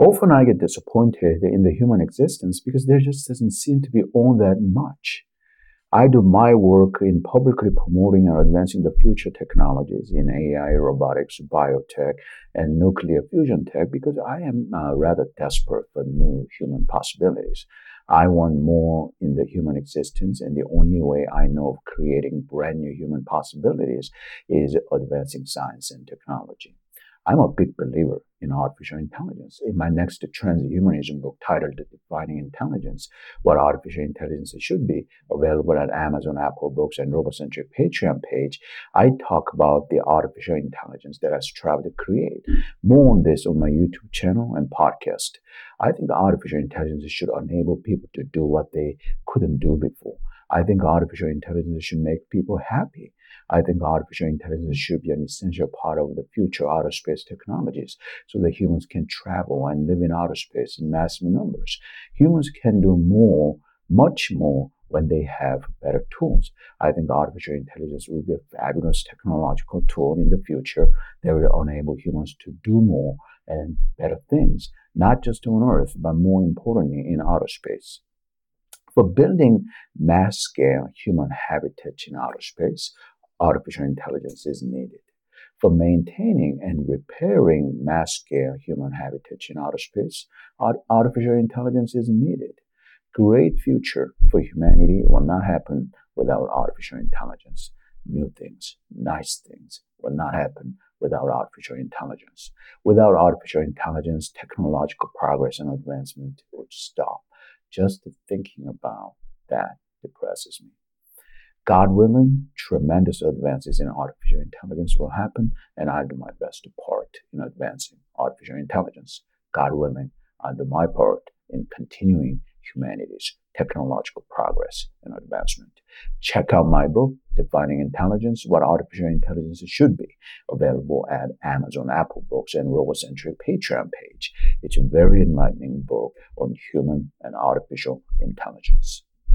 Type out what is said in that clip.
Often I get disappointed in the human existence because there just doesn't seem to be all that much. I do my work in publicly promoting and advancing the future technologies in AI, robotics, biotech, and nuclear fusion tech because I am uh, rather desperate for new human possibilities. I want more in the human existence, and the only way I know of creating brand new human possibilities is advancing science and technology. I'm a big believer in artificial intelligence. In my next transhumanism book titled Defining Intelligence, what artificial intelligence should be, available at Amazon, Apple Books, and RoboCentric Patreon page, I talk about the artificial intelligence that I strive to create. More on this on my YouTube channel and podcast. I think artificial intelligence should enable people to do what they couldn't do before. I think artificial intelligence should make people happy. I think artificial intelligence should be an essential part of the future outer space technologies so that humans can travel and live in outer space in massive numbers. Humans can do more, much more, when they have better tools. I think artificial intelligence will be a fabulous technological tool in the future that will enable humans to do more and better things, not just on Earth, but more importantly in outer space. For building mass scale human habitats in outer space, artificial intelligence is needed. For maintaining and repairing mass scale human habitats in outer space, artificial intelligence is needed. Great future for humanity will not happen without artificial intelligence. New things, nice things will not happen without artificial intelligence. Without artificial intelligence, technological progress and advancement would stop. Just thinking about that depresses me. God willing, tremendous advances in artificial intelligence will happen, and I'll do my best to part in advancing artificial intelligence. God willing, I'll do my part in continuing humanity's technological progress and advancement. Check out my book, Defining Intelligence, What Artificial Intelligence Should Be, available at Amazon, Apple Books, and RoboCentric Patreon page. It's a very enlightening book on human and artificial intelligence.